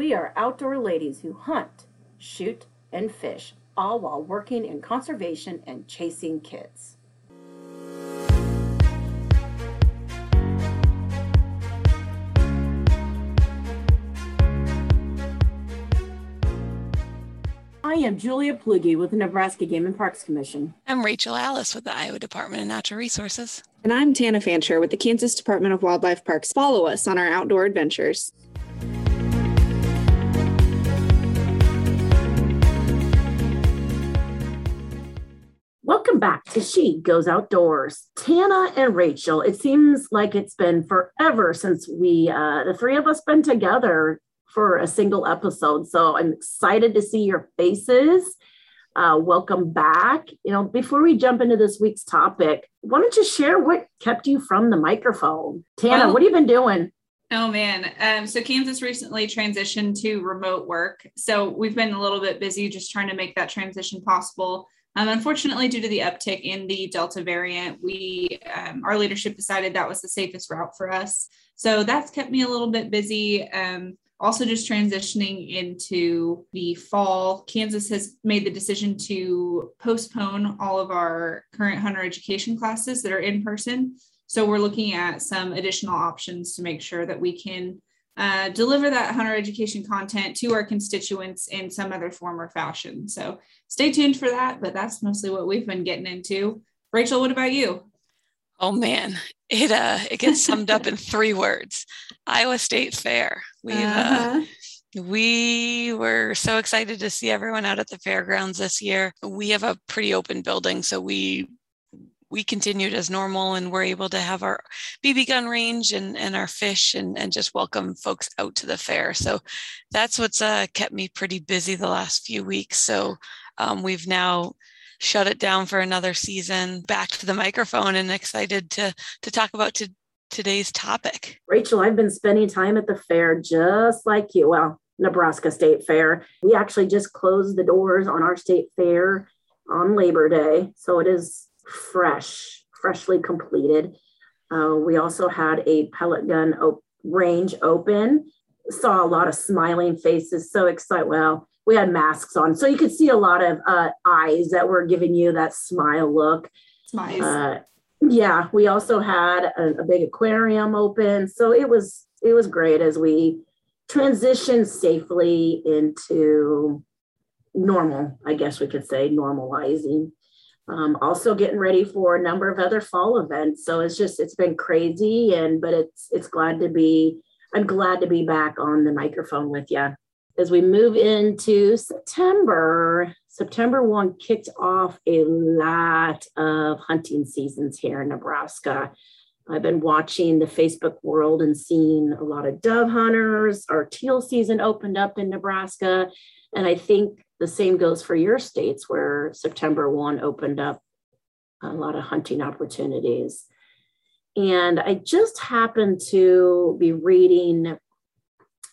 We are outdoor ladies who hunt, shoot, and fish, all while working in conservation and chasing kids. I am Julia Plugge with the Nebraska Game and Parks Commission. I'm Rachel Ellis with the Iowa Department of Natural Resources. And I'm Tana Fancher with the Kansas Department of Wildlife Parks. Follow us on our outdoor adventures. Welcome back to She Goes Outdoors. Tana and Rachel, it seems like it's been forever since we, uh, the three of us, been together for a single episode. So I'm excited to see your faces. Uh, welcome back. You know, before we jump into this week's topic, why don't you share what kept you from the microphone? Tana, well, what have you been doing? Oh man. Um, so Kansas recently transitioned to remote work. So we've been a little bit busy just trying to make that transition possible. Um, unfortunately, due to the uptick in the Delta variant, we um, our leadership decided that was the safest route for us. So that's kept me a little bit busy. Um, also, just transitioning into the fall, Kansas has made the decision to postpone all of our current hunter education classes that are in person. So we're looking at some additional options to make sure that we can uh, deliver that hunter education content to our constituents in some other form or fashion. So stay tuned for that, but that's mostly what we've been getting into. Rachel, what about you? Oh man, it uh it gets summed up in three words. Iowa State Fair. We uh, uh-huh. uh, we were so excited to see everyone out at the fairgrounds this year. We have a pretty open building, so we we continued as normal and we're able to have our BB gun range and, and our fish and, and just welcome folks out to the fair. So that's what's uh, kept me pretty busy the last few weeks. So um, we've now shut it down for another season, back to the microphone and excited to, to talk about to, today's topic. Rachel, I've been spending time at the fair just like you. Well, Nebraska State Fair. We actually just closed the doors on our state fair on Labor Day. So it is fresh, freshly completed. Uh, we also had a pellet gun op- range open. Saw a lot of smiling faces, so excited. Well, we had masks on, so you could see a lot of uh, eyes that were giving you that smile look. Smiles. Uh, yeah, we also had a, a big aquarium open, so it was it was great as we transitioned safely into normal. I guess we could say normalizing um, also getting ready for a number of other fall events. So it's just it's been crazy, and but it's it's glad to be. I'm glad to be back on the microphone with you as we move into September. September one kicked off a lot of hunting seasons here in Nebraska. I've been watching the Facebook world and seeing a lot of dove hunters. Our teal season opened up in Nebraska. And I think the same goes for your states where September 1 opened up a lot of hunting opportunities. And I just happened to be reading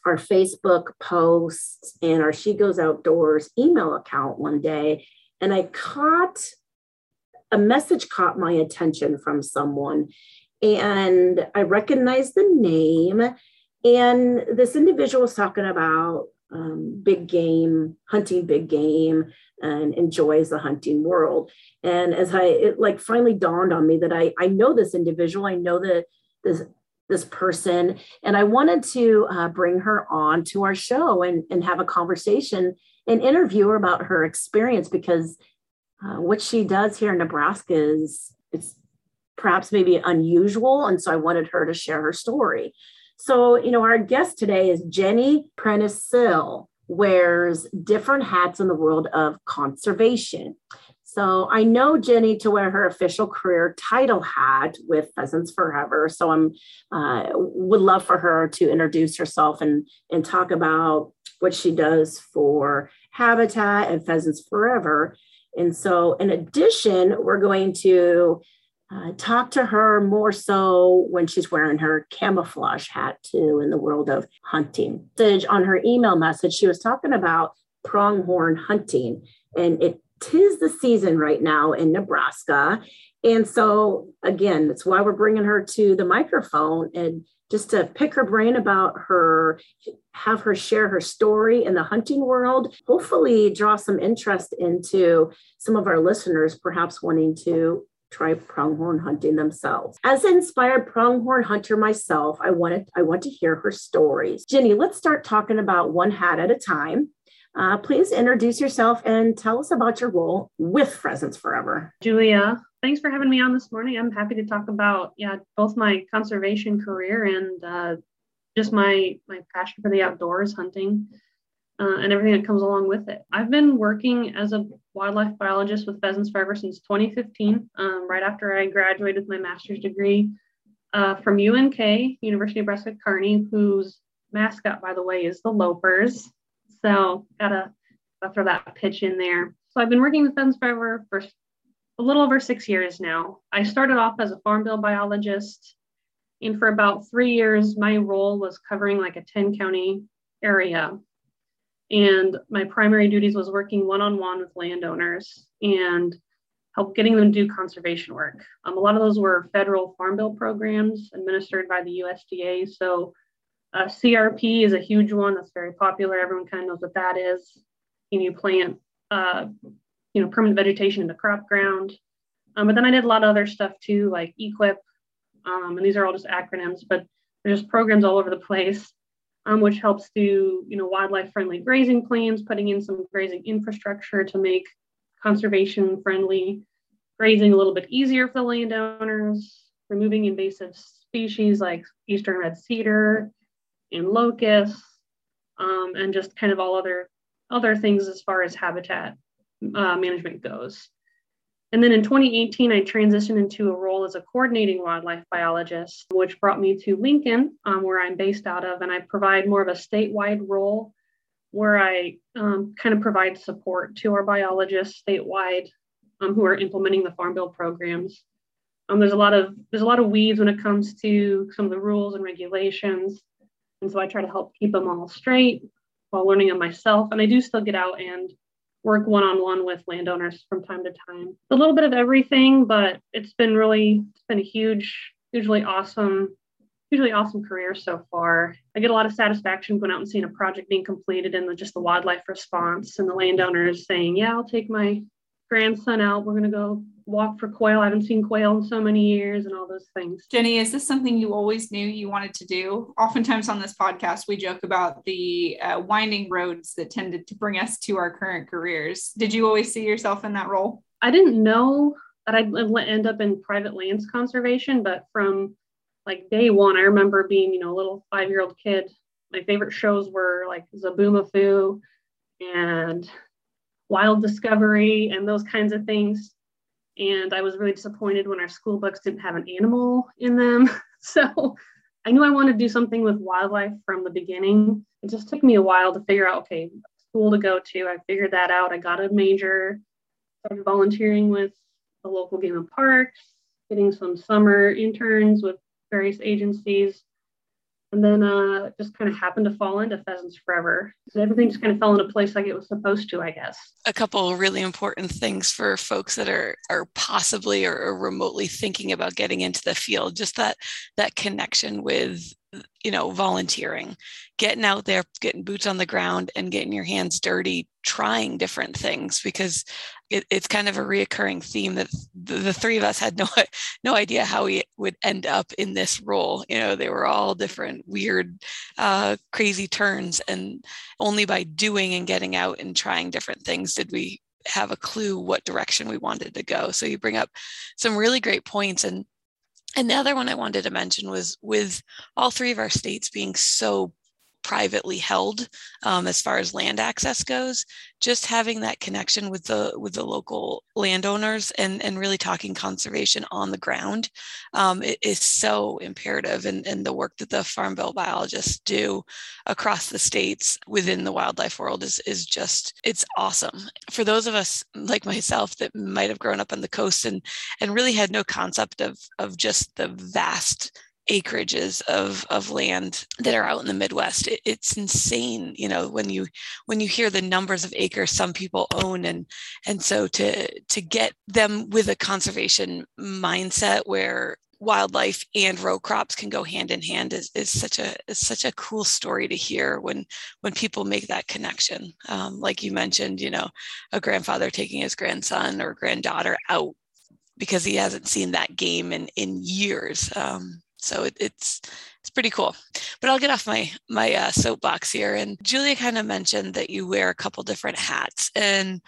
our Facebook posts and our She Goes Outdoors email account one day, and I caught a message caught my attention from someone, and I recognized the name. And this individual was talking about um, big game, hunting big game, and enjoys the hunting world. And as I, it like finally dawned on me that I, I know this individual, I know that this, this person, and I wanted to uh, bring her on to our show and, and have a conversation and interview her about her experience because uh, what she does here in Nebraska is it's perhaps maybe unusual. And so I wanted her to share her story. So, you know, our guest today is Jenny Prentice-Sill, wears different hats in the world of conservation. So I know Jenny to wear her official career title hat with Pheasants Forever. So I'm uh, would love for her to introduce herself and and talk about what she does for Habitat and Pheasants Forever. And so, in addition, we're going to uh, talk to her more so when she's wearing her camouflage hat too in the world of hunting. On her email message, she was talking about pronghorn hunting, and it tis the season right now in Nebraska. And so, again, that's why we're bringing her to the microphone and just to pick her brain about her have her share her story in the hunting world, hopefully draw some interest into some of our listeners perhaps wanting to try pronghorn hunting themselves. As an inspired pronghorn hunter myself, I wanted I want to hear her stories. Jenny, let's start talking about one hat at a time. Uh, please introduce yourself and tell us about your role with Pheasants Forever. Julia, thanks for having me on this morning. I'm happy to talk about yeah both my conservation career and uh, just my my passion for the outdoors, hunting, uh, and everything that comes along with it. I've been working as a wildlife biologist with Pheasants Forever since 2015, um, right after I graduated with my master's degree uh, from UNK, University of Nebraska Kearney, whose mascot, by the way, is the Lopers. So gotta, gotta throw that pitch in there. So I've been working with Pheasants Forever for a little over six years now. I started off as a farm bill biologist, and for about three years, my role was covering like a 10 county area. And my primary duties was working one-on-one with landowners and help getting them to do conservation work. Um, a lot of those were federal farm bill programs administered by the USDA. So uh, CRP is a huge one that's very popular. Everyone kind of knows what that is. You, you plant, uh, you know, permanent vegetation in the crop ground. Um, but then I did a lot of other stuff too, like EQIP, um, and these are all just acronyms, but there's programs all over the place, um, which helps do, you know, wildlife-friendly grazing plans, putting in some grazing infrastructure to make conservation-friendly grazing a little bit easier for the landowners, removing invasive species like eastern red cedar, and locusts, um, and just kind of all other other things as far as habitat uh, management goes. And then in 2018, I transitioned into a role as a coordinating wildlife biologist, which brought me to Lincoln, um, where I'm based out of, and I provide more of a statewide role where I um, kind of provide support to our biologists statewide um, who are implementing the Farm Bill programs. Um, there's a lot of there's a lot of weeds when it comes to some of the rules and regulations. And so I try to help keep them all straight while learning them myself. And I do still get out and work one on one with landowners from time to time. A little bit of everything, but it's been really, it's been a huge, hugely awesome, hugely awesome career so far. I get a lot of satisfaction going out and seeing a project being completed and the, just the wildlife response and the landowners saying, yeah, I'll take my grandson out. We're going to go walk for quail. I haven't seen quail in so many years and all those things. Jenny, is this something you always knew you wanted to do? Oftentimes on this podcast, we joke about the uh, winding roads that tended to bring us to our current careers. Did you always see yourself in that role? I didn't know that I'd end up in private lands conservation, but from like day one, I remember being, you know, a little five year old kid. My favorite shows were like Zoboomafoo and Wild Discovery and those kinds of things and I was really disappointed when our school books didn't have an animal in them. So I knew I wanted to do something with wildlife from the beginning. It just took me a while to figure out, okay, school to go to. I figured that out. I got a major, started volunteering with the local game of parks, getting some summer interns with various agencies and then uh, just kind of happened to fall into pheasants forever. So everything just kind of fell into place like it was supposed to, I guess. A couple really important things for folks that are are possibly or, or remotely thinking about getting into the field, just that that connection with you know volunteering getting out there getting boots on the ground and getting your hands dirty trying different things because it, it's kind of a reoccurring theme that the, the, three of us had no no idea how we would end up in this role. You know they were all different weird uh, crazy turns and only by doing and getting out and trying different things did we have a clue what direction we wanted to go. So you bring up some really great points and and the other one I wanted to mention was with all three of our states being so privately held um, as far as land access goes just having that connection with the with the local landowners and and really talking conservation on the ground um, is so imperative and, and the work that the farm bill biologists do across the states within the wildlife world is is just it's awesome. For those of us like myself that might have grown up on the coast and and really had no concept of of just the vast acreages of of land that are out in the midwest. It, it's insane you know when you when you hear the numbers of acres some people own and and so to to get them with a conservation mindset where wildlife and row crops can go hand in hand is, is such a is such a cool story to hear when when people make that connection. Um, like you mentioned you know a grandfather taking his grandson or granddaughter out because he hasn't seen that game in in years. Um, so it, it's it's pretty cool. But i'll get off my my uh, soapbox here. And julia kind of mentioned that you wear a couple different hats. And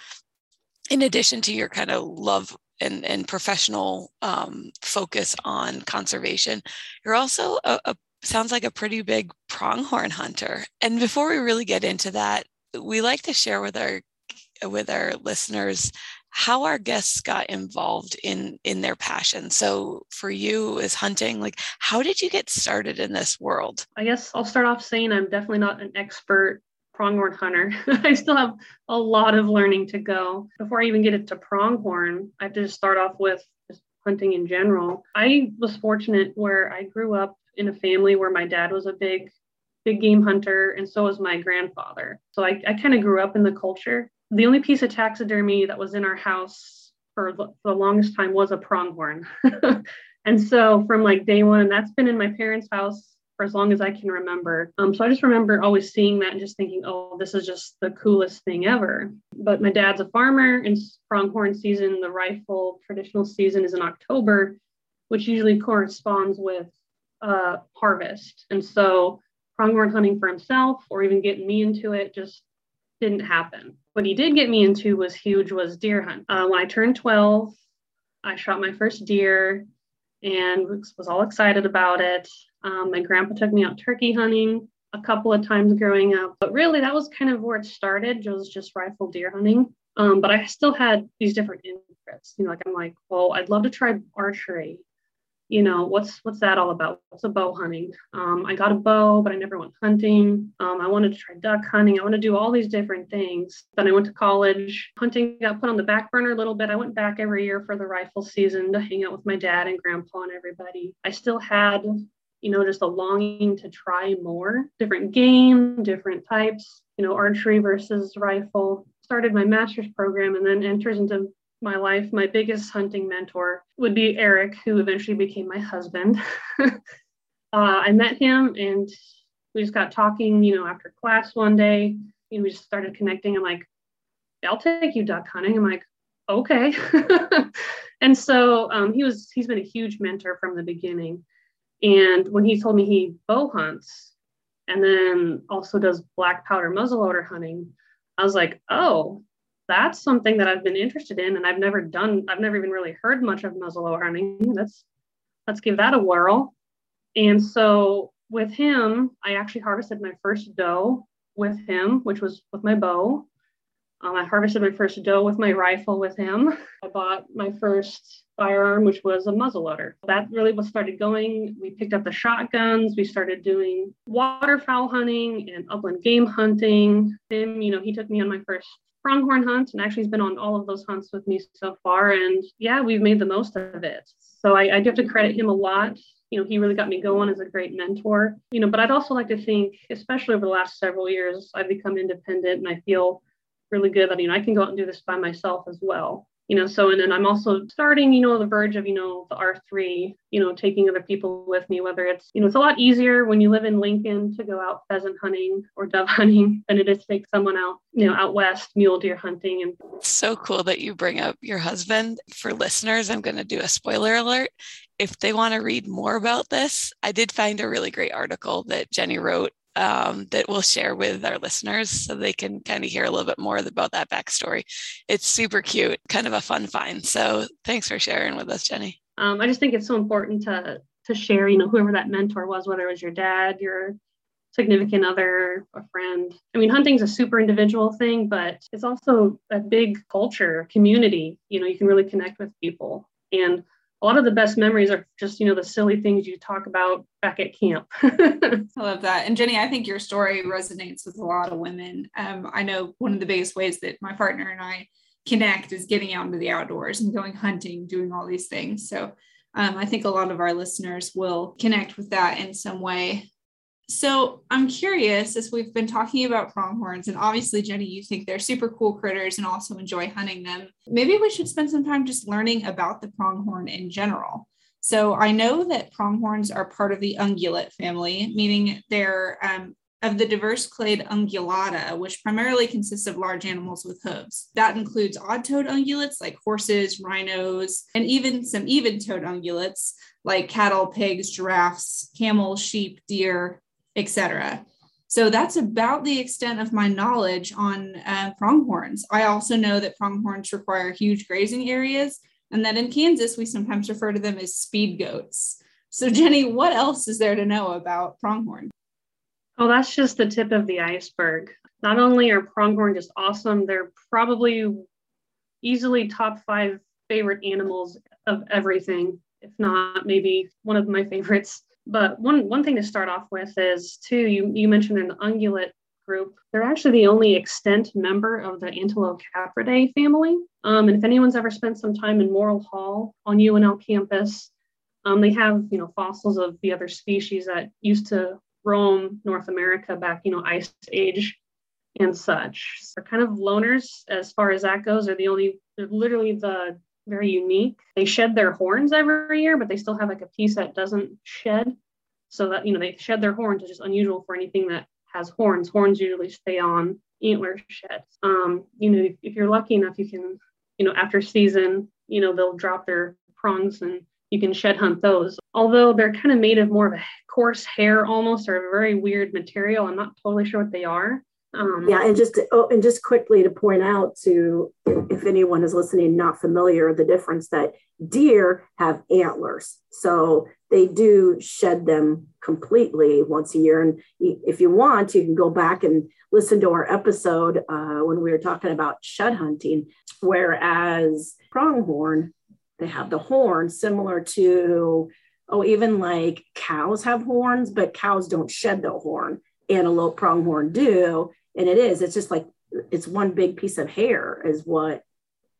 in addition to your kind of love and, and professional um, focus on conservation, you're also a, a sounds like a pretty big pronghorn hunter. And before we really get into that, we like to share with our with our listeners how our guests got involved in in their passion so for you is hunting like how did you get started in this world i guess i'll start off saying i'm definitely not an expert pronghorn hunter. I still have a lot of learning to go. Before I even get into pronghorn, I have to just start off with just hunting in general. I was fortunate where I grew up in a family where my dad was a big, big game hunter, and so was my grandfather. So I, I kind of grew up in the culture. The only piece of taxidermy that was in our house for the, longest time was a pronghorn. and so from like day one, that's been in my parents' house for as long as I can remember. Um, so I just remember always seeing that and just thinking, oh, this is just the coolest thing ever. But my dad's a farmer, and pronghorn season, the rifle traditional season, is in October, which usually corresponds with uh, harvest. And so pronghorn hunting for himself or even getting me into it just didn't happen. What he did get me into was huge was deer hunt. Uh, when I turned 12, I shot my first deer and was all excited about it. Um, my grandpa took me out turkey hunting a couple of times growing up, but really that was kind of where it started. It was just rifle deer hunting. Um, but I still had these different interests. You know, like I'm like, well, I'd love to try archery you know what's what's that all about? What's a bow hunting? Um, i got a bow but i never went hunting. Um, i wanted to try duck hunting. I want to do all these different things. Then i went to college. Hunting got put on the back burner a little bit. I went back every year for the rifle season to hang out with my dad and grandpa and everybody. I still had you know just a longing to try more. Different game different types you know archery versus rifle. Started my master's program and then enters into my life, my biggest hunting mentor would be Eric, who eventually became my husband. uh, I met him and we just got talking, you know, after class one day. You know, we just started connecting. I'm like, I'll take you duck hunting. I'm like, okay. and so um, he was, he's been a huge mentor from the beginning. And when he told me he bow hunts and then also does black powder muzzleloader hunting, I was like, oh, that's something that I've been interested in and I've never done, I've never even really heard much of muzzleloader hunting. Let's let's give that a whirl. And so with him, I actually harvested my first doe with him, which was with my bow. Um, I harvested my first doe with my rifle with him. I bought my first firearm, which was a muzzleloader. That really was started going. We picked up the shotguns. We started doing waterfowl hunting and upland game hunting. Him, you know, he took me on my first pronghorn hunt and actually he's been on all of those hunts with me so far and yeah we've made the most of it. So I, I do have to credit him a lot. You know he really got me going as a great mentor. You know but i'd also like to think especially over the last several years i've become independent and i feel really good that you know i can go out and do this by myself as well you know so and then i'm also starting you know the verge of you know the r3 you know taking other people with me whether it's you know it's a lot easier when you live in lincoln to go out pheasant hunting or dove hunting than it is to take someone out you know out west mule deer hunting and so cool that you bring up your husband. For listeners i'm going to do a spoiler alert. If they want to read more about this i did find a really great article that jenny wrote um, that we'll share with our listeners so they can kind of hear a little bit more about that backstory. It's super cute, kind of a fun find. So thanks for sharing with us, Jenny. Um, I just think it's so important to to share, you know, whoever that mentor was, whether it was your dad, your significant other, a friend. I mean, hunting's a super individual thing, but it's also a big culture, community. You know, you can really connect with people. And a lot of the best memories are just you know the silly things you talk about back at camp. I love that. And jenny i think your story resonates with a lot of women. Um, i know one of the biggest ways that my partner and i connect is getting out into the outdoors and going hunting doing all these things. So Um, I think a lot of our listeners will connect with that in some way. So I'm curious, as we've been talking about pronghorns, and obviously, Jenny, you think they're super cool critters and also enjoy hunting them. Maybe we should spend some time just learning about the pronghorn in general. So I know that pronghorns are part of the ungulate family, meaning they're um, of the diverse clade ungulata, which primarily consists of large animals with hooves. That includes odd-toed ungulates like horses, rhinos, and even some even-toed ungulates like cattle, pigs, giraffes, camels, sheep, deer, etc. So that's about the extent of my knowledge on uh, pronghorns. I also know that pronghorns require huge grazing areas and that in Kansas, we sometimes refer to them as speed goats. So, Jenny, what else is there to know about pronghorn? Oh, that's just the tip of the iceberg. Not only are pronghorn just awesome, they're probably easily top five favorite animals of everything, if not maybe one of my favorites. But one one thing to start off with is too, you, you mentioned an ungulate group. They're actually the only extant member of the Antilocapridae family. Um, and if anyone's ever spent some time in Morrill Hall on UNL campus, um, they have you know fossils of the other species that used to roam North America back, you know, ice age and such. They're kind of loners as far as that goes. They're the only, they're literally the very unique. They shed their horns every year, but they still have like a piece that doesn't shed. So that, you know, they shed their horns, which is unusual for anything that has horns. Horns usually stay on, antler sheds. Um, you know, if, if you're lucky enough, you can, you know, after season, you know, they'll drop their prongs and you can shed hunt those. Although they're kind of made of more of a coarse hair almost or a very weird material. I'm not totally sure what they are. Um, yeah, and just oh, and just quickly to point out to if anyone is listening not familiar, the difference that deer have antlers, so they do shed them completely once a year. And if you want, you can go back and listen to our episode uh, when we were talking about shed hunting. Whereas pronghorn, they have the horn similar to oh, even like cows have horns, but cows don't shed the horn antelope pronghorn do and it is it's just like it's one big piece of hair is what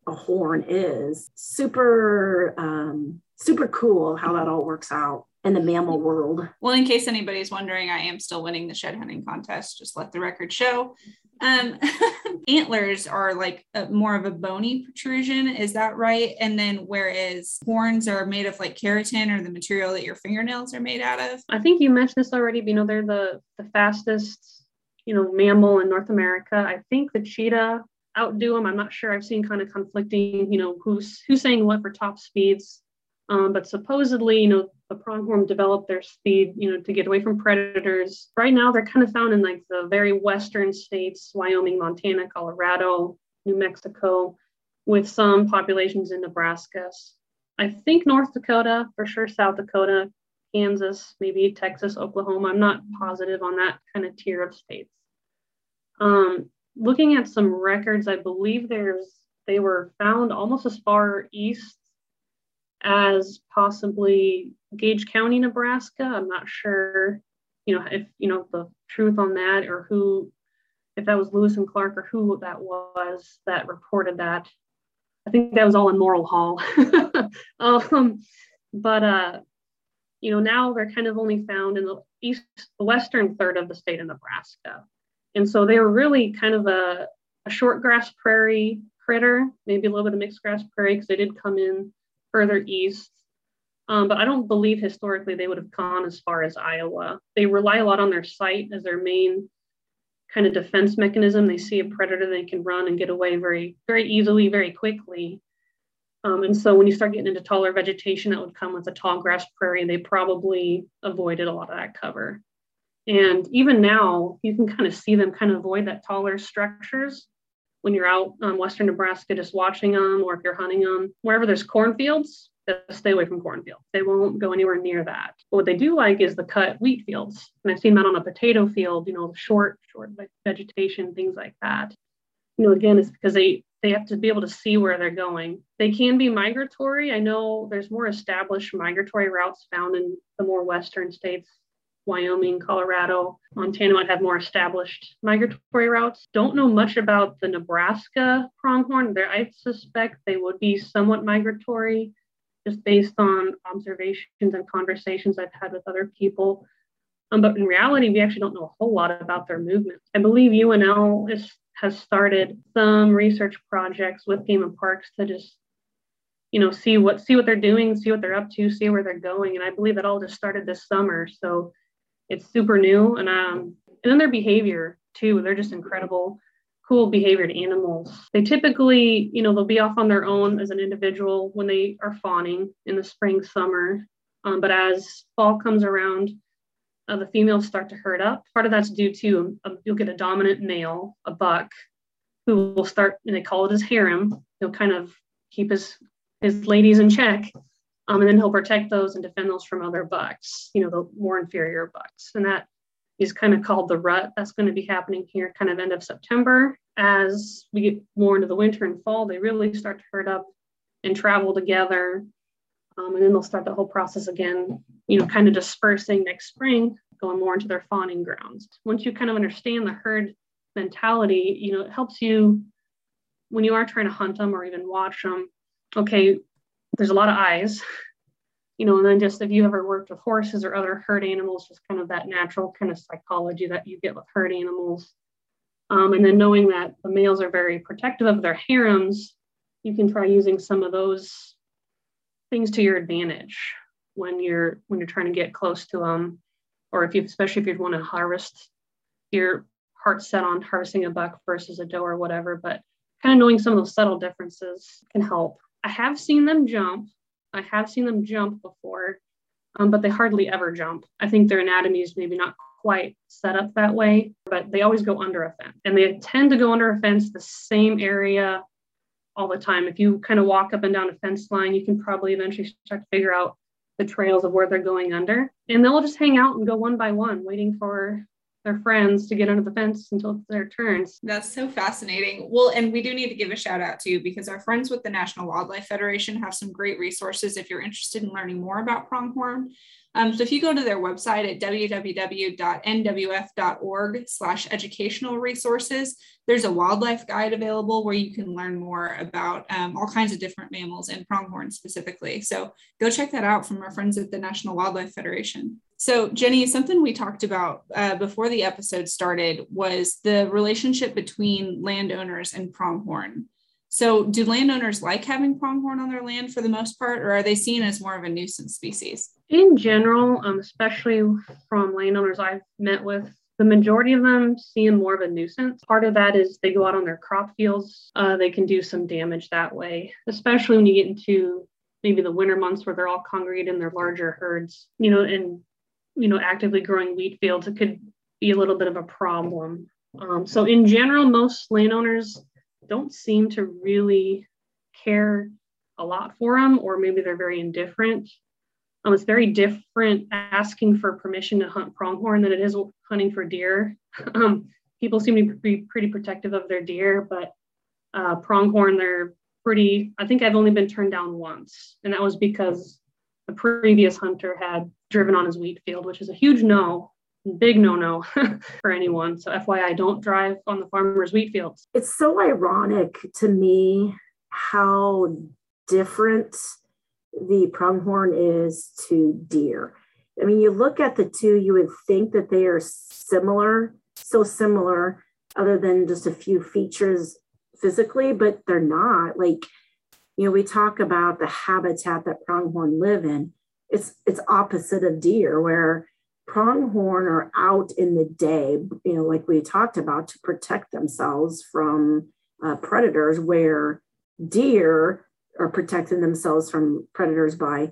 a horn is. Super um super cool how that all works out in the mammal world. Well in case anybody's wondering i am still winning the shed hunting contest just let the record show. Um antlers are like a, more of a bony protrusion is that right? And then whereas horns are made of like keratin or the material that your fingernails are made out of. I think you mentioned this already but you know they're the the fastest you know, mammal in North America. I think the cheetah outdo them. I'm not sure. I've seen kind of conflicting, you know, who's who's saying what for top speeds. Um, but supposedly, you know, the pronghorn developed their speed, you know, to get away from predators. Right now, they're kind of found in like the very western states, Wyoming, Montana, Colorado, New Mexico, with some populations in Nebraska. I think North Dakota, for sure, South Dakota, Kansas, maybe Texas, Oklahoma. I'm not positive on that kind of tier of states. Um, looking at some records, I believe there's they were found almost as far east as possibly Gage County, Nebraska. I'm not sure, you know, if you know the truth on that or who, if that was Lewis and Clark or who that was that reported that. I think that was all in Morrill Hall. um, but uh, you know, now they're kind of only found in the east, the western third of the state of Nebraska. And so they were really kind of a, a short grass prairie critter, maybe a little bit of mixed grass prairie because they did come in further east. Um, but I don't believe historically they would have gone as far as Iowa. They rely a lot on their sight as their main kind of defense mechanism. They see a predator, they can run and get away very, very easily, very quickly. Um, and so when you start getting into taller vegetation that would come with a tall grass prairie, they probably avoided a lot of that cover. And even now, you can kind of see them kind of avoid that taller structures when you're out um, western Nebraska just watching them, or if you're hunting them, wherever there's cornfields, stay away from cornfields. They won't go anywhere near that. But what they do like is the cut wheat fields. And I've seen that on a potato field, you know, short, short vegetation, things like that. You know, again, it's because they they have to be able to see where they're going. They can be migratory. I know there's more established migratory routes found in the more western states. Wyoming, Colorado, Montana might have more established migratory routes. Don't know much about the Nebraska pronghorn. There, I suspect they would be somewhat migratory. just based on observations and conversations I've had with other people. Um, but in reality, we actually don't know a whole lot about their movements. I believe UNL is, has started some research projects with Game and Parks to just, you know, see what see what they're doing, see what they're up to, see where they're going. And I believe that all just started this summer, so it's super new. And um, and then their behavior too, they're just incredible cool behaviored animals. They typically, you know, they'll be off on their own as an individual when they are fawning in the spring, summer. Um, but as fall comes around, uh, the females start to herd up. Part of that's due to um, you'll get a dominant male, a buck, who will start, and they call it his harem. He'll kind of keep his his ladies in check, um, and then he'll protect those and defend those from other bucks, you know, the more inferior bucks. And that is kind of called the rut. That's going to be happening here kind of end of September. As we get more into the winter and fall, they really start to herd up and travel together. Um, and then they'll start the whole process again, you know, kind of dispersing next spring, going more into their fawning grounds. Once you kind of understand the herd mentality, you know, it helps you when you are trying to hunt them or even watch them. Okay, there's a lot of eyes you know, and then just if you ever worked with horses or other herd animals, just kind of that natural kind of psychology that you get with herd animals. Um, and then knowing that the males are very protective of their harems, you can try using some of those things to your advantage when you're when you're trying to get close to them, or if you especially if you want to harvest, your heart set on harvesting a buck versus a doe or whatever. But kind of knowing some of those subtle differences can help. I have seen them jump I have seen them jump before, um, but they hardly ever jump. I think their anatomy is maybe not quite set up that way, but they always go under a fence. And they tend to go under a fence the same area all the time. If you kind of walk up and down a fence line, you can probably eventually start to figure out the trails of where they're going under. And they'll just hang out and go one by one, waiting for their friends to get under the fence until their turns. That's so fascinating. Well, and we do need to give a shout out to you because our friends with the National Wildlife Federation have some great resources if you're interested in learning more about pronghorn. Um, so if you go to their website at www.nwf.org slash educational resources, there's a wildlife guide available where you can learn more about um, all kinds of different mammals and pronghorn specifically. So go check that out from our friends at the National Wildlife Federation. So, Jenny, something we talked about uh, before the episode started was the relationship between landowners and pronghorn. So, do landowners like having pronghorn on their land for the most part, or are they seen as more of a nuisance species? In general, um, especially from landowners I've met with, the majority of them see them more of a nuisance. Part of that is they go out on their crop fields, uh, they can do some damage that way, especially when you get into maybe the winter months where they're all congregated in their larger herds, you know, and you know, actively growing wheat fields, it could be a little bit of a problem. Um, so in general, most landowners don't seem to really care a lot for them, or maybe they're very indifferent. Um, it's very different asking for permission to hunt pronghorn than it is hunting for deer. um, people seem to be pretty protective of their deer, but uh, pronghorn, they're pretty, I think I've only been turned down once. And that was because the previous hunter had driven on his wheat field, which is a huge no, big no no for anyone. So, FYI, don't drive on the farmer's wheat fields. It's so ironic to me how different the pronghorn is to deer. I mean, you look at the two, you would think that they are similar, so similar, other than just a few features physically, but they're not. Like, you know, we talk about the habitat that pronghorn live in it's it's opposite of deer where pronghorn are out in the day you know like we talked about to protect themselves from uh, predators where deer are protecting themselves from predators by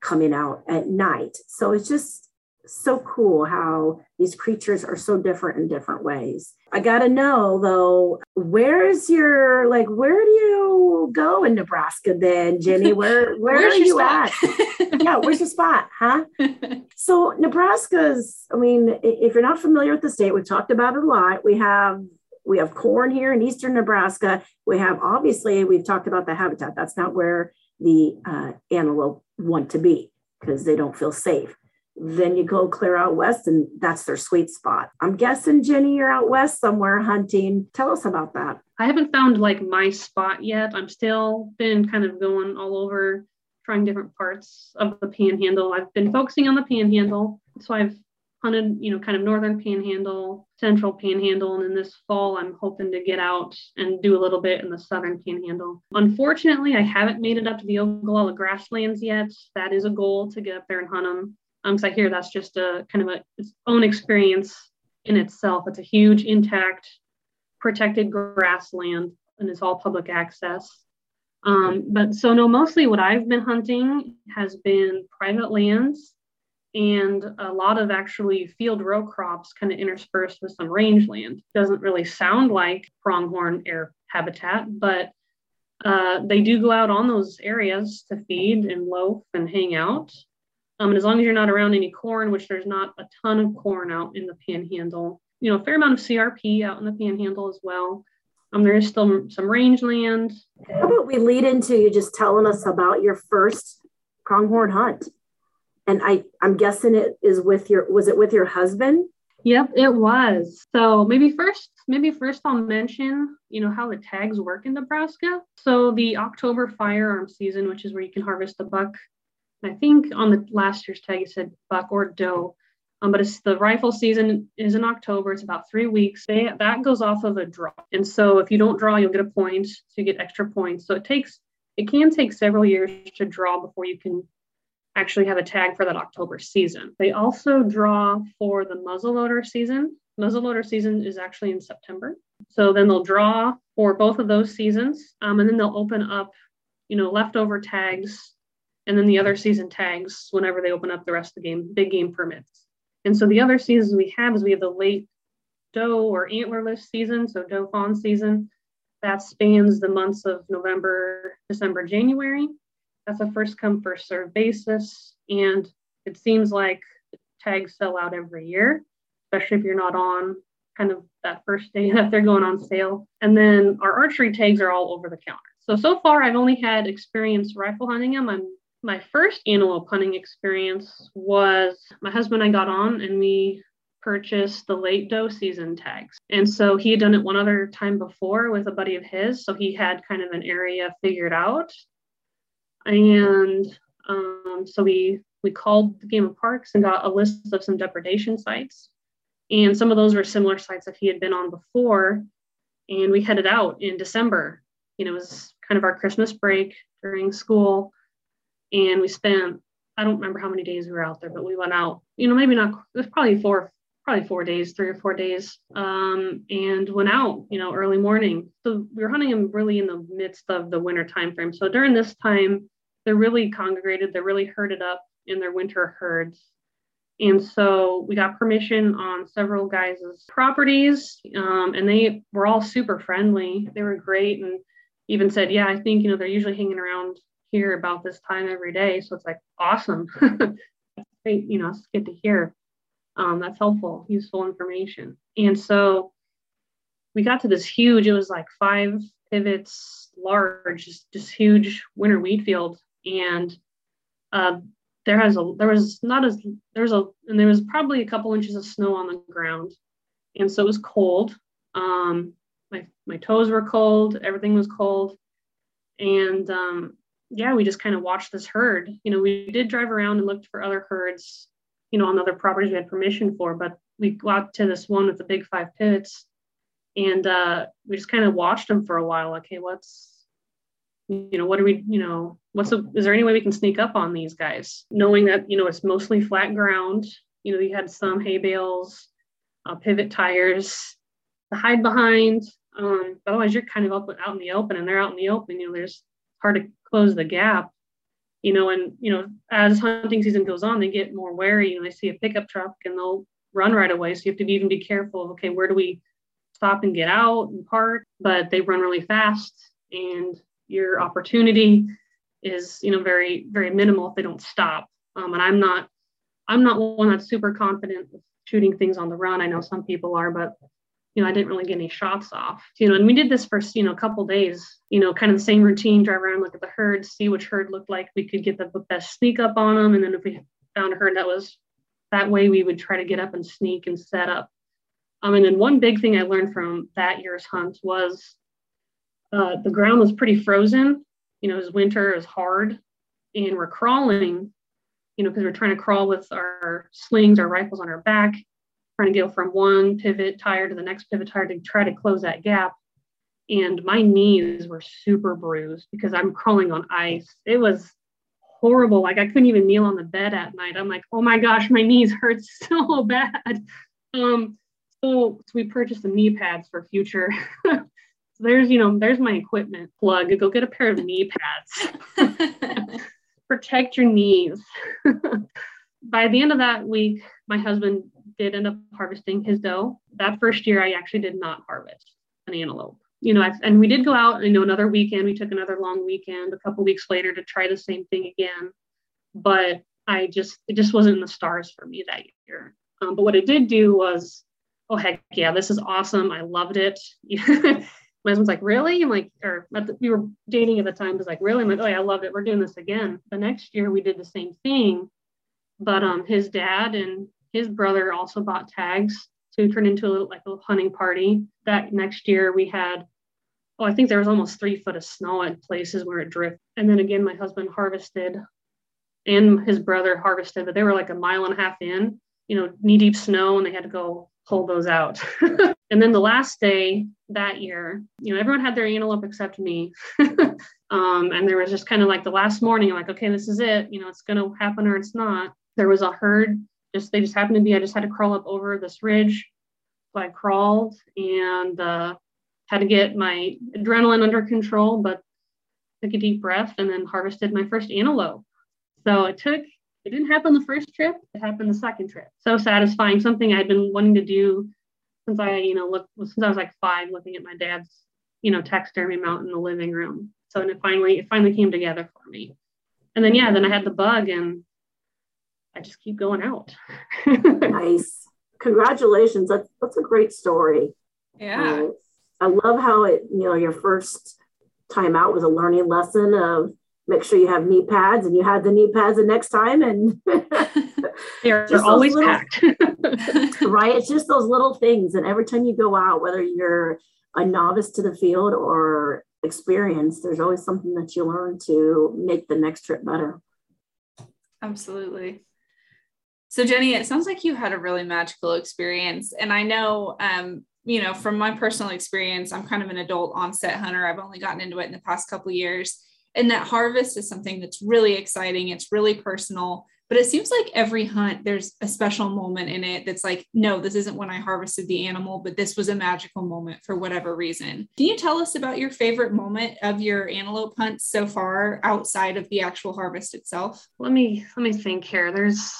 coming out at night so it's just so cool how these creatures are so different in different ways. I got to know though, where's your like where do you go in Nebraska then, Jenny? Where where are you spot? at? yeah, where's the spot, huh? so Nebraska's, I mean, if you're not familiar with the state, we've talked about it a lot. We have we have corn here in eastern Nebraska. We have obviously we've talked about the habitat. That's not where the uh, antelope want to be because they don't feel safe then you go clear out west and that's their sweet spot. I'm guessing Jenny, you're out west somewhere hunting. Tell us about that. I haven't found like my spot yet. I'm still been kind of going all over trying different parts of the panhandle. I've been focusing on the panhandle. So I've hunted, you know, kind of northern panhandle, central panhandle, and in this fall I'm hoping to get out and do a little bit in the southern panhandle. Unfortunately, I haven't made it up to the Oglala grasslands yet. That is a goal to get up there and hunt them. Um, I hear that's just a kind of a its own experience in itself. It's a huge, intact, protected grassland, and it's all public access. Um, but so no, mostly what I've been hunting has been private lands and a lot of actually field row crops kind of interspersed with some rangeland. Doesn't really sound like pronghorn air habitat, but uh, they do go out on those areas to feed and loaf and hang out. Um, and as long as you're not around any corn, which there's not a ton of corn out in the panhandle, you know, a fair amount of CRP out in the panhandle as well. Um, there is still some rangeland. How about we lead into you just telling us about your first pronghorn hunt? and I I'm guessing it is with your was it with your husband? Yep, it was. So maybe first maybe first I'll mention, you know, how the tags work in Nebraska. So the October firearm season, which is where you can harvest the buck. I think on the last year's tag it said buck or doe. Um, but it's the rifle season is in October. It's about three weeks. They, that goes off of a draw. And so if you don't draw, you'll get a point. So you get extra points. So it takes it can take several years to draw before you can actually have a tag for that October season. They also draw for the muzzleloader season. Muzzleloader season is actually in September. So then they'll draw for both of those seasons, um, and then they'll open up, you know, leftover tags, and then the other season tags whenever they open up the rest of the game, big game permits. And so the other seasons we have is we have the late doe or antlerless season, so doe fawn season. That spans the months of November, December, January. That's a first come first serve basis. And it seems like tags sell out every year especially if you're not on kind of that first day that they're going on sale. And then our archery tags are all over the counter. So so far i've only had experience rifle hunting them i'm my first antelope hunting experience was my husband and i got on and we purchased the late doe season tags. And so he had done it one other time before with a buddy of his. So he had kind of an area figured out. And um, so we we called the game of parks and got a list of some depredation sites. And some of those were similar sites that he had been on before. And we headed out in December. You know, it was kind of our Christmas break during school. And we spent, I don't remember how many days we were out there, but we went out, you know, maybe not, it was probably four, probably four days, three or four days, um, and went out, you know, early morning. So we were hunting them really in the midst of the winter time frame. So during this time, they're really congregated, they're really herded up in their winter herds. And so we got permission on several guys' properties, um, and they were all super friendly. They were great, and even said, "Yeah, I think you know they're usually hanging around here about this time every day." So it's like awesome. you know, it's good to hear. Um, that's helpful, useful information. And so we got to this huge. It was like five pivots large, just, just huge winter wheat field and uh, there has a there was not as there's a and there was probably a couple inches of snow on the ground, and so it was cold. Um, my my toes were cold, everything was cold, and um, yeah, we just kind of watched this herd. You know, we did drive around and looked for other herds, you know, on other properties we had permission for, but we got to this one with the big five pivots, and uh, we just kind of watched them for a while. Okay, what's you know, what are we, you know, what's the, is there any way we can sneak up on these guys? Knowing that, you know, it's mostly flat ground, you know, you had some hay bales, uh, pivot tires to hide behind. Um, otherwise, you're kind of up out in the open and they're out in the open, you know, there's hard to close the gap, you know, and, you know, as hunting season goes on, they get more wary, and they see a pickup truck and they'll run right away. So you have to even be careful okay, where do we stop and get out and park? But they run really fast and your opportunity is you know very very minimal if they don't stop um, and i'm not i'm not one that's super confident with shooting things on the run i know some people are but you know i didn't really get any shots off you know and we did this for you know a couple days you know kind of the same routine drive around look at the herd see which herd looked like we could get the best sneak up on them and then if we found a herd that was that way we would try to get up and sneak and set up um, and then one big thing i learned from that year's hunt was uh, the ground was pretty frozen. You know, it was winter, it was hard. and we're crawling, you know, because we're trying to crawl with our slings, our rifles on our back, trying to go from one pivot tire to the next pivot tire to try to close that gap. And my knees were super bruised because I'm crawling on ice. It was horrible. Like I couldn't even kneel on the bed at night. I'm like, oh my gosh, my knees hurt so bad. Um, so, so we purchased some knee pads for future. so there's, you know, there's my equipment plug. Go get a pair of knee pads. Protect your knees. By the end of that week, my husband did end up harvesting his doe. That first year, I actually did not harvest an antelope. You know, and we did go out. You know, another weekend. We took another long weekend a couple weeks later to try the same thing again. But I just it just wasn't in the stars for me that year. Um, but what I did do was, oh heck yeah, this is awesome. I loved it. My husband's like, really? I'm like, or the, we were dating at the time. Was like, really? I'm like, oh yeah, I loved it. We're doing this again. The next year we did the same thing, but um, his dad and his brother also bought tags to turn into a little like a hunting party. That next year we had, oh, I think there was almost three foot of snow in places where it drifted. And then again, my husband harvested and his brother harvested, but they were like a mile and a half in you know, knee deep snow and they had to go pull those out. and then the last day that year, you know, everyone had their antelope except me. um, and there was just kind of like the last morning, like, okay, this is it. You know, it's going to happen or it's not. There was a herd. Just they just happened to be. I just had to crawl up over this ridge. So I crawled and uh, had to get my adrenaline under control, but took a deep breath and then harvested my first antelope. So it took it didn't happen the first trip, it happened the second trip. So satisfying, something I'd been wanting to do since I, you know, look since I was like five, looking at my dad's, you know, taxidermy mount in the living room. So and it finally it finally came together for me. And then yeah, then I had the bug and I just keep going out. nice. Congratulations. That's that's a great story. Yeah. Uh, I love how it, you know, your first time out was a learning lesson of make sure you have knee pads and you had the knee pads the next time and they're always little, packed right it's just those little things and every time you go out whether you're a novice to the field or experienced there's always something that you learn to make the next trip better absolutely so jenny it sounds like you had a really magical experience. And i know um, you know from my personal experience i'm kind of an adult onset hunter. I've only gotten into it in the past couple years. And that harvest is something that's really exciting. It's really personal. But it seems like every hunt there's a special moment in it that's like no this isn't when i harvested the animal but this was a magical moment for whatever reason. Can you tell us about your favorite moment of your antelope hunt so far outside of the actual harvest itself? Let me let me think here. There's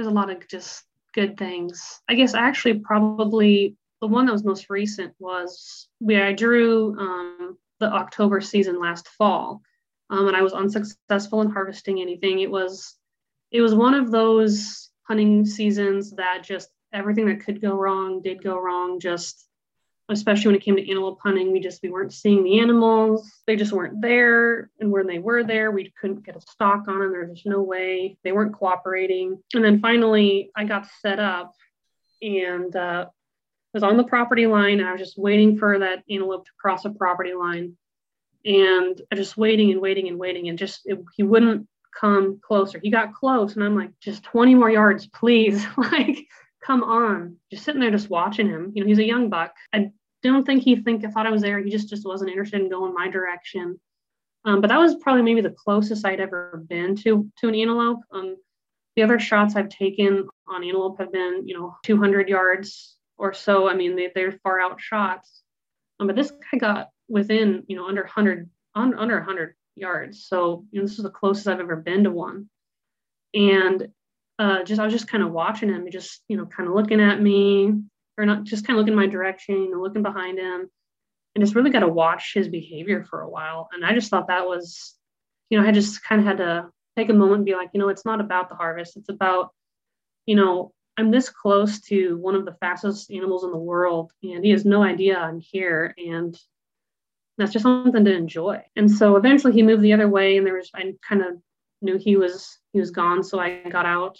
there's a lot of just good things i guess actually probably the one that was most recent was where i drew um, the october season last fall um, and I was unsuccessful in harvesting anything. It was it was one of those hunting seasons that just everything that could go wrong did go wrong. Just especially when it came to antelope hunting, we just we weren't seeing the animals. They just weren't there, and when they were there, we couldn't get a stock on them. There was just no way. They weren't cooperating. And then finally, I got set up, and uh, was on the property line. and I was just waiting for that antelope to cross a property line and just waiting and waiting and waiting and just it, he wouldn't come closer he got close and i'm like just 20 more yards please like come on just sitting there just watching him you know he's a young buck i don't think he think i thought i was there. He just just wasn't interested in going my direction. Um, but that was probably maybe the closest i'd ever been to to an antelope. Um, the other shots i've taken on antelope have been you know 200 yards or so. I mean they, they're far out shots. Um, but this guy got within you know under 100 on, under 100 yards. So you know this is the closest i've ever been to one. And uh, just i was just kind of watching him just you know kind of looking at me or not just kind of looking in my direction know, looking behind him and just really got to watch his behavior for a while and i just thought that was you know i just kind of had to take a moment and be like you know it's not about the harvest it's about you know i'm this close to one of the fastest animals in the world and he has no idea i'm here and that's just something to enjoy. And so eventually he moved the other way, and there was I kind of knew he was he was gone, so I got out.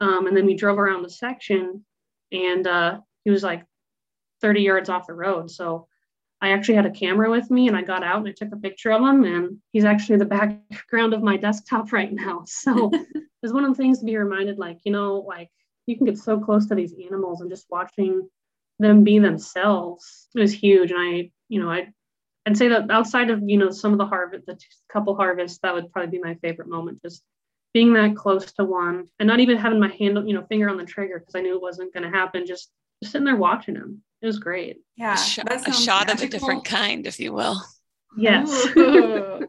Um, and then we drove around the section, and uh, he was like 30 yards off the road. So I actually had a camera with me and I got out and I took a picture of him and he's actually the background of my desktop right now. So it's one of the things to be reminded like, you know, like you can get so close to these animals and just watching them be themselves is huge. And I, you know, I I'd say that outside of, you know, some of the harvest, the couple harvests, that would probably be my favorite moment. Just being that close to one and not even having my hand, you know, finger on the trigger because I knew it wasn't going to happen. Just, just sitting there watching him. It was great. Yeah. a, sh- a shot magical. of a different kind, if you will. Yes.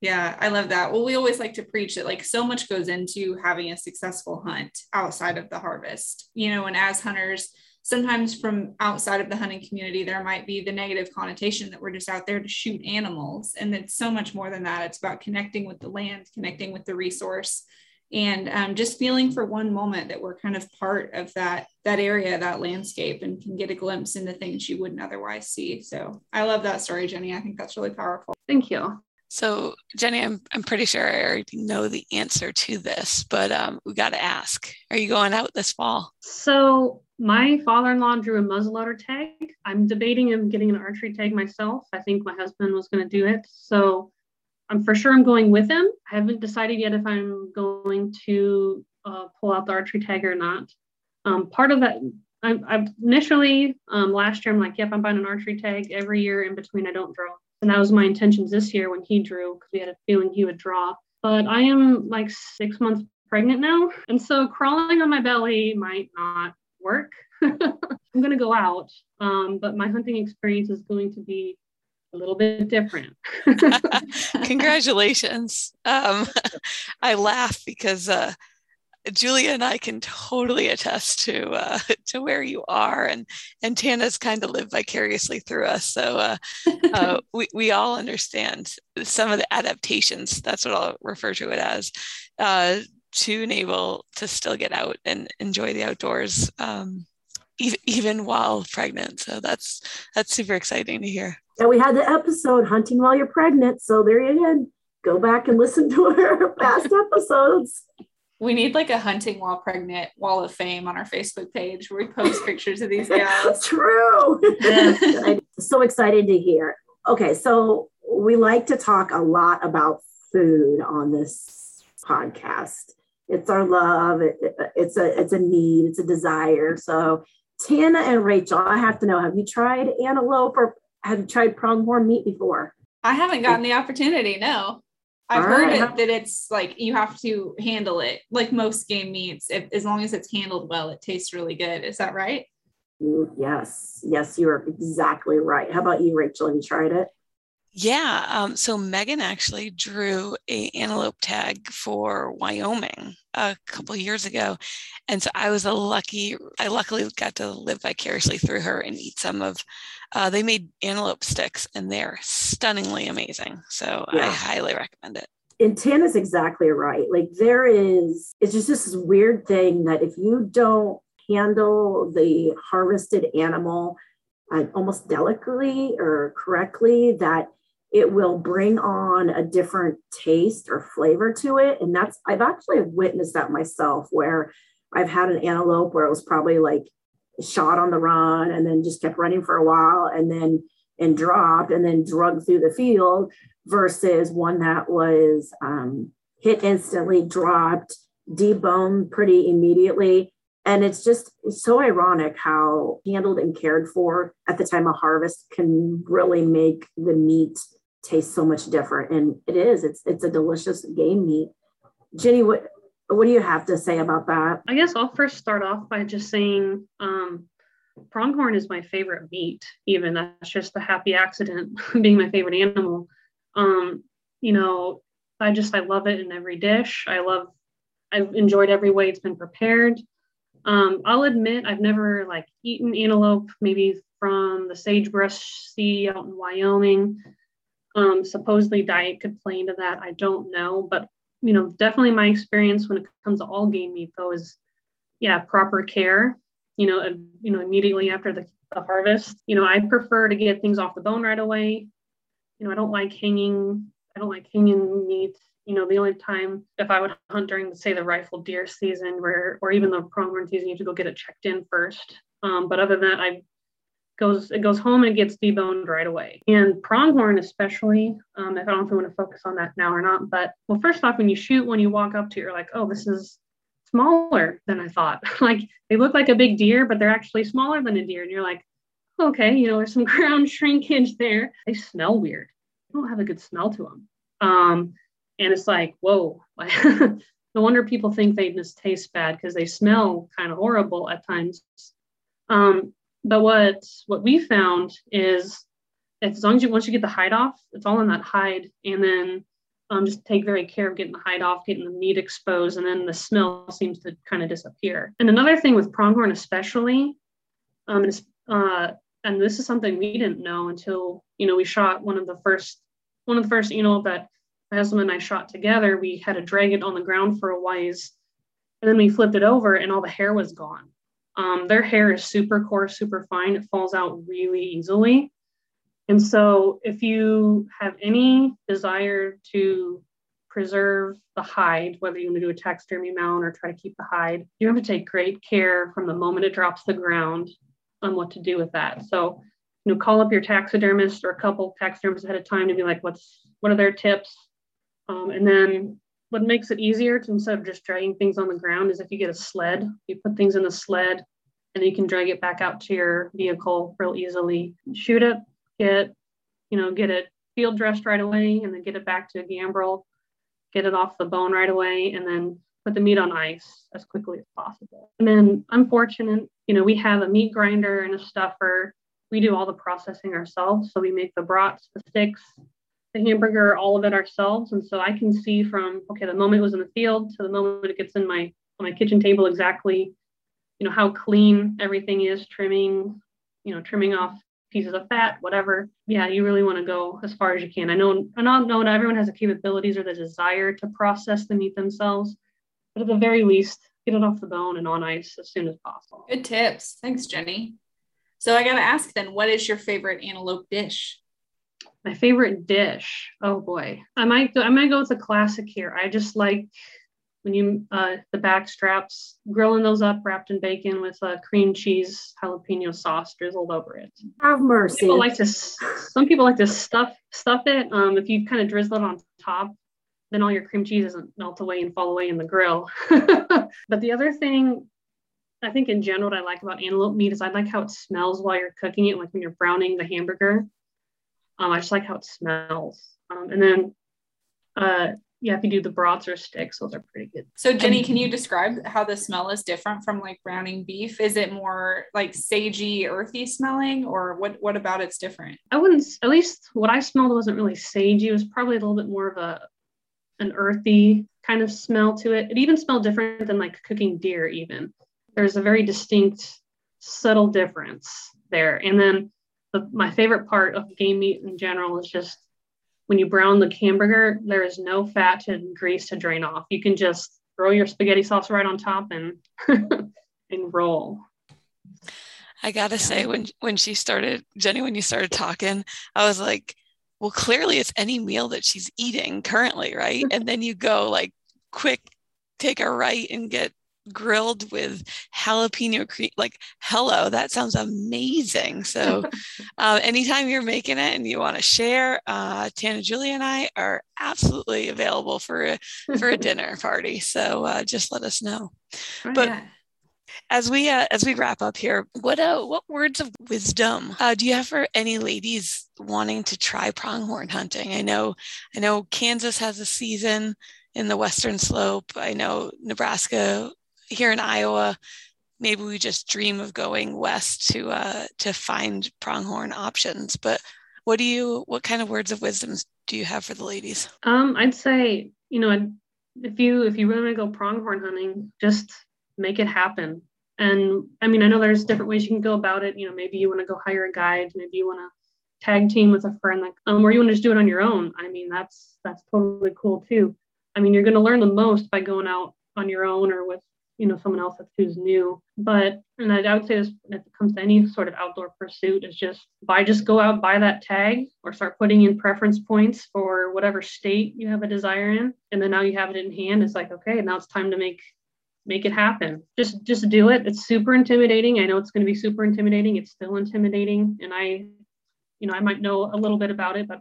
yeah, I love that. Well, we always like to preach that like so much goes into having a successful hunt outside of the harvest, you know, and as hunters, sometimes from outside of the hunting community, there might be the negative connotation that we're just out there to shoot animals. And it's so much more than that. It's about connecting with the land, connecting with the resource, and um, just feeling for one moment that we're kind of part of that that area, that landscape, and can get a glimpse into things you wouldn't otherwise see. So I love that story, Jenny. I think that's really powerful. Thank you. So, Jenny, I'm, I'm pretty sure I already know the answer to this, but um, we got to ask Are you going out this fall? So, my father in law drew a muzzleloader tag. I'm debating him getting an archery tag myself. I think my husband was going to do it. So, I'm for sure I'm going with him. I haven't decided yet if I'm going to uh, pull out the archery tag or not. Um, part of that, I, I initially um, last year, I'm like, yep, I'm buying an archery tag every year in between I don't draw. And that was my intentions this year when he drew, because we had a feeling he would draw. But I am like six months pregnant now. And so crawling on my belly might not work. I'm going to go out, um, but my hunting experience is going to be a little bit different. Congratulations. Um, I laugh because uh, Julia and I can totally attest to uh, to where you are, and and Tana's kind of lived vicariously through us. So uh, uh, we we all understand some of the adaptations. That's what I'll refer to it as uh, to enable to still get out and enjoy the outdoors, um, even even while pregnant. So that's that's super exciting to hear. Yeah, we had the episode "Hunting While You're Pregnant," so there you go. Go back and listen to our past episodes. We need like a hunting while pregnant wall of fame on our Facebook page where we post pictures of these gals. True. I'm so excited to hear. Okay, so we like to talk a lot about food on this podcast. It's our love. It, it, it's a it's a need. It's a desire. So Tana and Rachel, I have to know: Have you tried antelope or have you tried pronghorn meat before? I haven't gotten the opportunity. No. I've All heard right. it, that it's like you have to handle it like most game meats. If, as long as it's handled well, it tastes really good. Is that right? Yes, yes, you are exactly right. How about you, Rachel? Have you tried it? Yeah. Um, so Megan actually drew a antelope tag for Wyoming a couple years ago, and so I was a lucky. I luckily got to live vicariously through her and eat some of. Uh, they made antelope sticks, and they're stunningly amazing. So yeah. I highly recommend it. And Tana's exactly right. Like there is, it's just this weird thing that if you don't handle the harvested animal uh, almost delicately or correctly, that it will bring on a different taste or flavor to it. And that's, I've actually witnessed that myself where I've had an antelope where it was probably like shot on the run and then just kept running for a while and then and dropped and then drug through the field versus one that was um, hit instantly, dropped, deboned pretty immediately. And it's just so ironic how handled and cared for at the time of harvest can really make the meat tastes so much different. And it is, it's it's a delicious game meat. Jenny, what what do you have to say about that? I guess I'll first start off by just saying um, pronghorn is my favorite meat, even that's just a happy accident being my favorite animal. Um, you know, I just I love it in every dish. I love I've enjoyed every way it's been prepared. Um, I'll admit I've never like eaten antelope, maybe from the sagebrush sea out in Wyoming. Um, supposedly diet could play into that. I don't know, but you know, definitely my experience when it comes to all game meat though is, yeah, proper care. You know, uh, you know, immediately after the, the harvest. You know, I prefer to get things off the bone right away. You know, I don't like hanging. I don't like hanging meat. You know, the only time if I would hunt during, say, the rifle deer season, where or even the pronghorn season, you have to go get it checked in first. Um, but other than that, I goes it goes home and gets deboned right away. And pronghorn, especially, um, I don't know if we want to focus on that now or not, but well, first off, when you shoot, when you walk up to it, you're like, oh, this is smaller than I thought. like they look like a big deer, but they're actually smaller than a deer. And you're like, okay, you know, there's some ground shrinkage there. They smell weird. They don't have a good smell to them. Um, and it's like, whoa, no wonder people think they just taste bad because they smell kind of horrible at times. Um, but what what we found is as long as you once you get the hide off, it's all in that hide, and then um, just take very care of getting the hide off, getting the meat exposed, and then the smell seems to kind of disappear. And another thing with pronghorn, especially, um, is, uh, and this is something we didn't know until you know we shot one of the first one of the first you know that my husband and I shot together. We had to drag it on the ground for a while, and then we flipped it over, and all the hair was gone. Um, their hair is super coarse, super fine. It falls out really easily. And so, if you have any desire to preserve the hide, whether you want to do a taxidermy mount or try to keep the hide, you have to take great care from the moment it drops the ground on what to do with that. So, you know, call up your taxidermist or a couple taxidermists ahead of time to be like, what's what are their tips? Um, and then what makes it easier to instead of just dragging things on the ground is if you get a sled, you put things in the sled and you can drag it back out to your vehicle real easily. Shoot it, get, you know, get it field dressed right away and then get it back to a Gambrel, get it off the bone right away, and then put the meat on ice as quickly as possible. And then I'm fortunate, you know, we have a meat grinder and a stuffer. We do all the processing ourselves. So we make the brats, the sticks, the hamburger, all of it ourselves. And so I can see from okay, the moment it was in the field to the moment it gets in my on my kitchen table exactly, you know, how clean everything is, trimming, you know, trimming off pieces of fat, whatever. Yeah, you really want to go as far as you can. I know I know not everyone has the capabilities or the desire to process the meat themselves, but at the very least, get it off the bone and on ice as soon as possible. Good tips. Thanks, Jenny. So I gotta ask then, what is your favorite antelope dish? My favorite dish. Oh boy, I might go, I might go with a classic here. I just like when you uh, the back straps, grilling those up, wrapped in bacon with uh, cream cheese, jalapeno sauce drizzled over it. Have mercy. People like to. Some people like to stuff stuff it. Um, if you kind of drizzle it on top, then all your cream cheese doesn't melt away and fall away in the grill. but the other thing I think in general, what I like about antelope meat is I like how it smells while you're cooking it, like when you're browning the hamburger. Um, I just like how it smells. Um, and then, uh, yeah, if you do the brats or sticks, those are pretty good. So, Jenny, can you describe how the smell is different from like browning beef? Is it more like sagey, earthy smelling, or what? What about it's different? I wouldn't. At least what I smelled wasn't really sagey. It was probably a little bit more of a an earthy kind of smell to it. It even smelled different than like cooking deer. Even there's a very distinct, subtle difference there. And then the, my favorite part of game meat in general is just when you brown the hamburger, there is no fat and grease to drain off. You can just throw your spaghetti sauce right on top and and roll. I gotta say, when when she started, Jenny, when you started talking, I was like, well, clearly it's any meal that she's eating currently, right? and then you go like quick, take a right and get grilled with jalapeno cream like hello that sounds amazing. So uh, anytime you're making it and you want to share uh, tana julie and i are absolutely available for a for a dinner party. So uh, just let us know. Oh, but as we uh, as we wrap up here what uh what words of wisdom uh, do you have for any ladies wanting to try pronghorn hunting? I know i know kansas has a season in the western slope. I know nebraska here in Iowa, maybe we just dream of going west to uh, to find pronghorn options. But what do you? What kind of words of wisdom do you have for the ladies? Um, I'd say you know if you if you really want to go pronghorn hunting, just make it happen. And I mean, I know there's different ways you can go about it. You know, maybe you want to go hire a guide. Maybe you want to tag team with a friend, like, um, or you want to just do it on your own. I mean, that's that's totally cool too. I mean, you're going to learn the most by going out on your own or with you know someone else that's who's new but and I, would say this if it comes to any sort of outdoor pursuit is just buy just go out buy that tag or start putting in preference points for whatever state you have a desire in and then now you have it in hand it's like okay now it's time to make make it happen. Just just do it. It's super intimidating. I know it's going to be super intimidating. It's still intimidating, and I, you know, I might know a little bit about it, but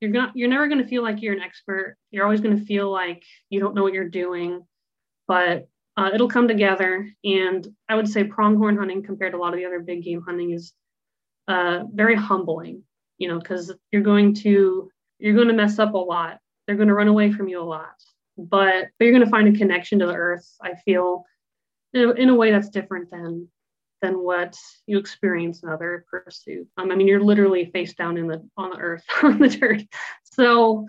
you're not you're never going to feel like you're an expert. You're always going to feel like you don't know what you're doing, but uh, it'll come together. And I would say pronghorn hunting compared to a lot of the other big game hunting is uh, very humbling. You know, because you're going to you're going to mess up a lot. They're going to run away from you a lot but, but you're going to find a connection to the earth i feel in a, way that's different than than what you experience in other pursuits um, i mean you're literally face down in the on the earth on the dirt so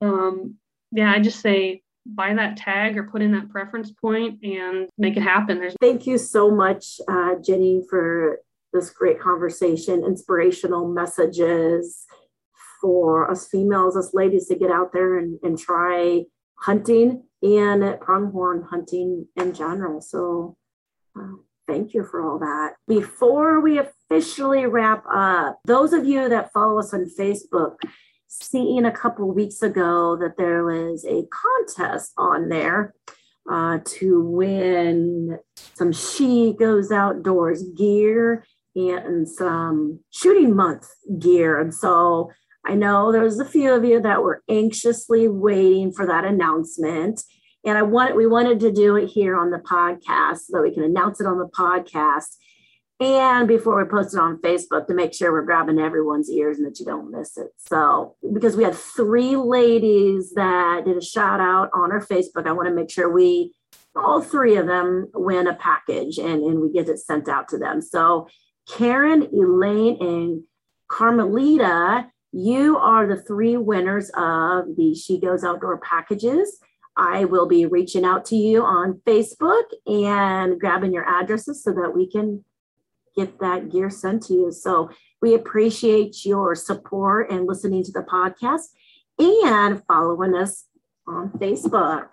um, yeah i just say buy that tag or put in that preference point and make it happen There's- thank you so much uh, jenny for this great conversation inspirational messages for us females us ladies to get out there and, and try hunting and pronghorn hunting in general. So uh, thank you for all that. Before we officially wrap up, those of you that follow us on Facebook, seen a couple weeks ago that there was a contest on there uh, to win some She Goes Outdoors gear and some shooting month gear. And so I know there was a few of you that were anxiously waiting for that announcement. And I wanted we wanted to do it here on the podcast so that we can announce it on the podcast. And before we post it on Facebook to make sure we're grabbing everyone's ears and that you don't miss it. So, because we had three ladies that did a shout out on our Facebook, I want to make sure we, all three of them, win a package and, and we get it sent out to them. So, Karen, Elaine, and Carmelita you are the three winners of the She Goes Outdoor packages. I will be reaching out to you on Facebook and grabbing your addresses so that we can get that gear sent to you. So we appreciate your support and listening to the podcast and following us on Facebook.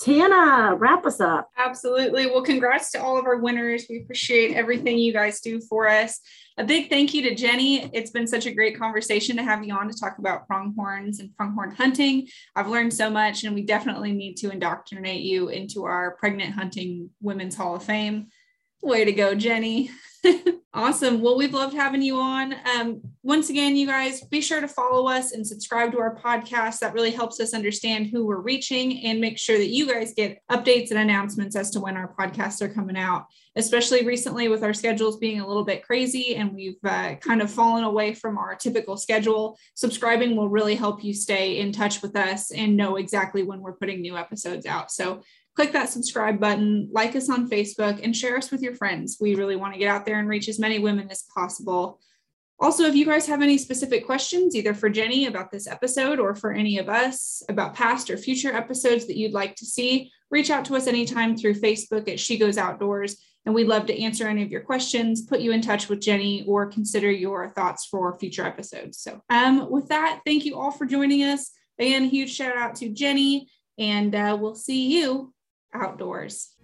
Tana, wrap us up. Absolutely. Well, congrats to all of our winners. We appreciate everything you guys do for us. A big thank you to Jenny. It's been such a great conversation to have you on to talk about pronghorns and pronghorn hunting. I've learned so much, and we definitely need to indoctrinate you into our Pregnant Hunting Women's Hall of Fame. Way to go, Jenny. awesome. Well, we've loved having you on. Um, once again, you guys, be sure to follow us and subscribe to our podcast. That really helps us understand who we're reaching and make sure that you guys get updates and announcements as to when our podcasts are coming out, especially recently with our schedules being a little bit crazy and we've uh, kind of fallen away from our typical schedule. Subscribing will really help you stay in touch with us and know exactly when we're putting new episodes out. So click that subscribe button, like us on Facebook, and share us with your friends. We really want to get out there and reach as many women as possible. Also, if you guys have any specific questions, either for Jenny about this episode or for any of us about past or future episodes that you'd like to see, reach out to us anytime through Facebook at She Goes Outdoors. And we'd love to answer any of your questions, put you in touch with Jenny, or consider your thoughts for future episodes. So, um, with that, thank you all for joining us. Again, huge shout out to Jenny, and uh, we'll see you outdoors.